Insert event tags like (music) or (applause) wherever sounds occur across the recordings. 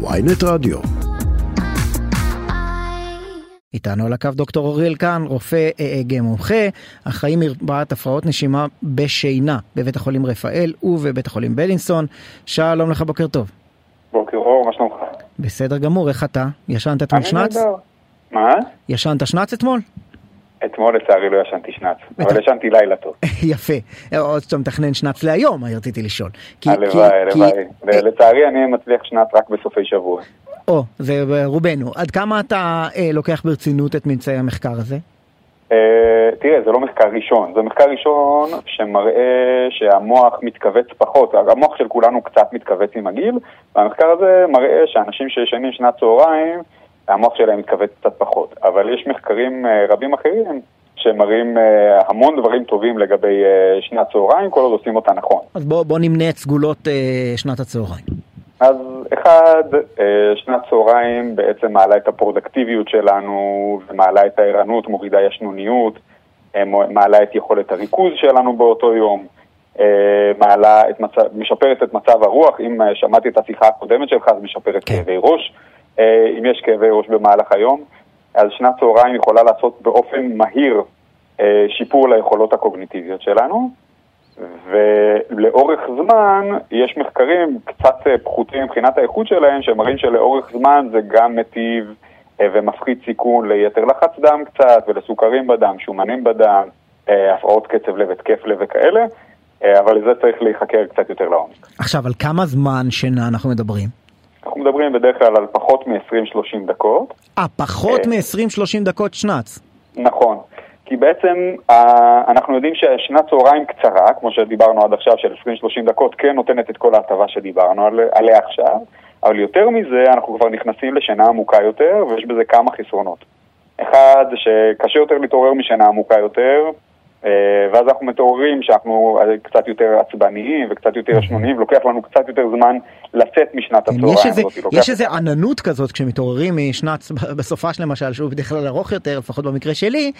ויינט רדיו. איתנו על הקו דוקטור אוריאל קאן, רופא אא"ג מומחה, אחראי מרפאת הפרעות נשימה בשינה בבית החולים רפאל ובבית החולים בלינסון. שלום לך, בוקר טוב. בוקר אור, מה שלומך? בסדר גמור, איך אתה? ישנת אתמול שנץ? מה? ישנת שנץ אתמול? אתמול לצערי לא ישנתי שנץ, אבל ישנתי לילה טוב. (laughs) יפה. עוד שאתה מתכנן שנץ להיום, רציתי לשאול. הלוואי, הלוואי. כי- ולצערי אני מצליח שנץ רק בסופי שבוע. או, זה רובנו. עד כמה אתה אה, לוקח ברצינות את ממצאי המחקר הזה? אה, תראה, זה לא מחקר ראשון, זה מחקר ראשון שמראה שהמוח מתכווץ פחות, המוח של כולנו קצת מתכווץ עם הגיל, והמחקר הזה מראה שאנשים שישנים שנת צהריים, המוח שלהם מתכווץ קצת פחות. אבל יש מחקרים אה, רבים אחרים שמראים אה, המון דברים טובים לגבי אה, שנת צהריים, כל עוד עושים אותה נכון. אז בוא, בוא נמנה את סגולות שנת הצהריים. אז אחד, שנת צהריים בעצם מעלה את הפרודקטיביות שלנו ומעלה את הערנות, מורידה ישנוניות, מעלה את יכולת הריכוז שלנו באותו יום, מעלה את מצב, משפרת את מצב הרוח, אם שמעתי את השיחה הקודמת שלך, אז משפרת כן. כאבי ראש, אה, אם יש כאבי ראש במהלך היום, אז שנת צהריים יכולה לעשות באופן מהיר אה, שיפור ליכולות הקוגניטיביות שלנו. ולאורך זמן יש מחקרים קצת אה, פחותים מבחינת האיכות שלהם, שמראים שלאורך זמן זה גם מטיב אה, ומפחית סיכון ליתר לחץ דם קצת, ולסוכרים בדם, שומנים בדם, אה, הפרעות קצב לב, התקף לב וכאלה, אה, אבל לזה צריך להיחקר קצת יותר לעומק. עכשיו, על כמה זמן שינה אנחנו מדברים? אנחנו מדברים בדרך כלל על פחות מ-20-30 דקות. אה, פחות אה. מ-20-30 דקות שנץ. נכון, כי בעצם אה, אנחנו יודעים ששנת צהריים קצרה, כמו שדיברנו עד עכשיו, של 20-30 דקות, כן נותנת את כל ההטבה שדיברנו על, עליה עכשיו, אבל יותר מזה, אנחנו כבר נכנסים לשינה עמוקה יותר, ויש בזה כמה חסרונות. אחד, זה שקשה יותר להתעורר משינה עמוקה יותר, ואז אנחנו מתעוררים שאנחנו אה, קצת יותר עצבניים וקצת יותר ישנוניים, ולוקח לנו קצת יותר זמן לצאת משנת הצהריים יש איזה. לוקח- יש איזה עננות כזאת כשמתעוררים משנץ בסופש למשל, שהוא בדרך כלל ארוך יותר, לפחות במקרה שלי,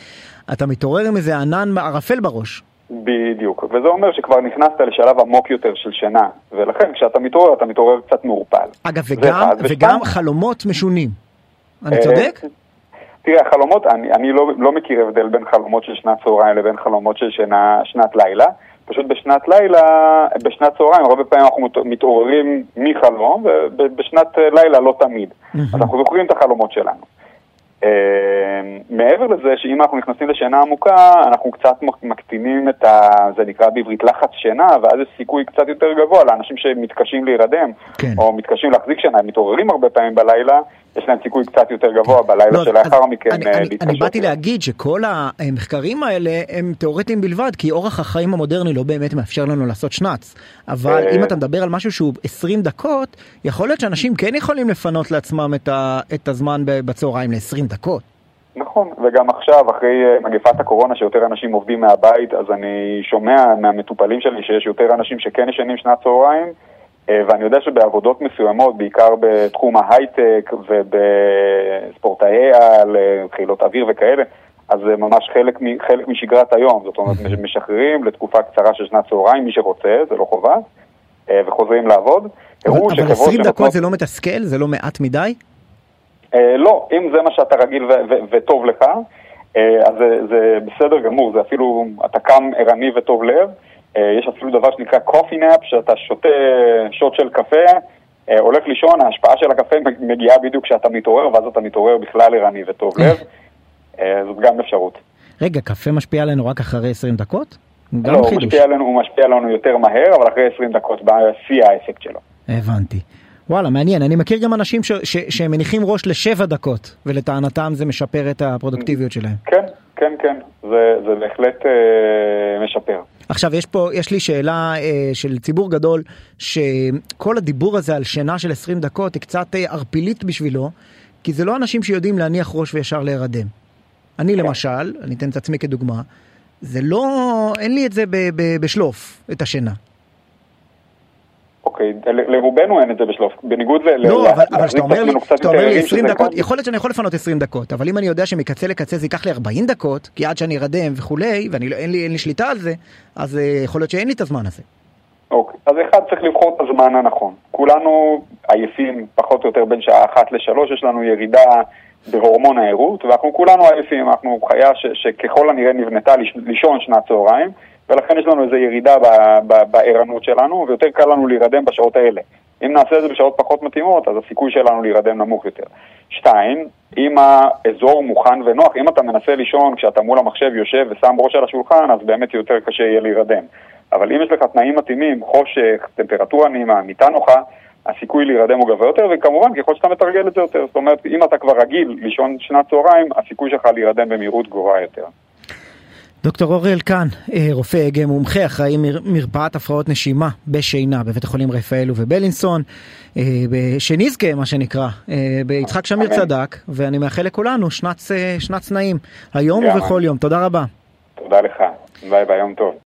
אתה מתעורר עם איזה ענן ערפל בראש. בדיוק, וזה אומר שכבר נכנסת לשלב עמוק יותר של שינה, ולכן כשאתה מתעורר, אתה מתעורר קצת מעורפל. אגב, וגם, וגם ושתיים, חלומות משונים. אני אה, צודק? תראה, החלומות, אני, אני לא, לא מכיר הבדל בין חלומות של שנת צהריים לבין חלומות של שינה, שנת לילה. פשוט בשנת לילה, בשנת צהריים, הרבה פעמים אנחנו מת- מתעוררים מחלום, ובשנת אה, לילה לא תמיד. אז אנחנו זוכרים את החלומות שלנו. אה, מעבר לזה, שאם אנחנו נכנסים לשינה עמוקה, אנחנו קצת מק- מקטינים את ה... זה נקרא בעברית לחץ שינה, ואז יש סיכוי קצת יותר גבוה לאנשים שמתקשים להירדם, כן. או מתקשים להחזיק שינה, הם מתעוררים הרבה פעמים בלילה, יש להם סיכוי קצת יותר גבוה בלילה לא, שלאחר מכן אני, אה, אני, להתקשות. אני באתי להגיד שכל המחקרים האלה הם תיאורטיים בלבד, כי אורח החיים המודרני לא באמת מאפשר לנו לעשות שנץ. אבל אה. אם אתה מדבר על משהו שהוא 20 דקות, יכול להיות שאנשים כן יכולים לפנות לעצמם את, ה, את הזמן בצהריים ל-20 דקות. נכון, וגם עכשיו, אחרי אה, מגפת הקורונה, שיותר אנשים עובדים מהבית, אז אני שומע מהמטופלים שלי שיש יותר אנשים שכן ישנים שנת צהריים, אה, ואני יודע שבעבודות מסוימות, בעיקר בתחום ההייטק ובספורטאי על, אה, חילות אוויר וכאלה, אז זה ממש חלק, מ- חלק משגרת היום, זאת אומרת, משחררים לתקופה קצרה של שנת צהריים, מי שרוצה, זה לא חובה, וחוזרים לעבוד. אבל, אבל שחברות 20 דקות שנותנות- זה לא מתסכל? זה לא מעט מדי? אה, לא, אם זה מה שאתה רגיל וטוב לך, אה, אז זה, זה בסדר גמור, זה אפילו, אתה קם ערני וטוב לב. אה, יש אפילו דבר שנקרא coffee nap, שאתה שותה שוט של קפה, הולך לישון, ההשפעה של הקפה מגיעה בדיוק כשאתה מתעורר, ואז אתה מתעורר בכלל ערני וטוב לב. זאת גם אפשרות. רגע, קפה משפיע עלינו רק אחרי 20 דקות? גם לא, חידוש. משפיע, עלינו, הוא משפיע עלינו יותר מהר, אבל אחרי 20 דקות בא שיא האפקט שלו. הבנתי. וואלה, מעניין. אני מכיר גם אנשים ש- ש- שמניחים ראש לשבע דקות, ולטענתם זה משפר את הפרודוקטיביות שלהם. כן, כן, כן, זה, זה בהחלט אה, משפר. עכשיו יש פה יש לי שאלה אה, של ציבור גדול שכל הדיבור הזה על שינה של 20 דקות היא קצת אה, ערפילית בשבילו כי זה לא אנשים שיודעים להניח ראש וישר להירדם. אני למשל אני אתן את עצמי כדוגמה זה לא אין לי את זה ב, ב, בשלוף את השינה. אוקיי, לרובנו אין את זה בשלוף, בניגוד ל... לא, אבל, כשאתה את אומר לי, כשאתה אומר לי ערים, 20 שזה דקות. יכול להיות שאני יכול לפנות 20 דקות, אבל אם אני יודע שמקצה לקצה זה ייקח לי 40 דקות, כי עד שאני ארדם וכולי, ואין לי, אין לי שליטה על זה, אז uh, יכול להיות שאין לי את הזמן הזה. אוקיי, אז אחד צריך לבחור את הזמן הנכון. כולנו עייפים פחות או יותר בין שעה אחת לשלוש, יש לנו ירידה בהורמון הערות, ואנחנו כולנו עייפים, אנחנו חיה שככל הנראה נבנתה לישון שנת צהריים, ולכן יש לנו איזו ירידה בערנות שלנו, ויותר קל לנו להירדם בשעות האלה. אם נעשה את זה בשעות פחות מתאימות, אז הסיכוי שלנו להירדם נמוך יותר. שתיים, אם האזור מוכן ונוח, אם אתה מנסה לישון כשאתה מול המחשב יושב ושם ראש על השולחן, אז באמת יותר קשה יהיה להירדם. אבל אם יש לך תנאים מתאימים, חושך, טמפרטורה נעימה, מיטה נוחה, הסיכוי להירדם הוא גבוה יותר, וכמובן ככל שאתה מתרגל את זה יותר. זאת אומרת, אם אתה כבר רגיל לישון שנת צהריים, הסיכוי שלך להירדם במהירות גבוהה יותר. דוקטור אורי אלקן, אה, רופא הגה מומחה, אחראי מר, מרפאת הפרעות נשימה בשינה בבית החולים רפאלו ובלינסון, אה, שנזכה מה שנקרא, אה, ביצחק שמיר צדק, ואני מאחל לכולנו שנת, שנת צנעים, היום ובכל יום. תודה רבה. תודה לך, ביי ביי, יום טוב.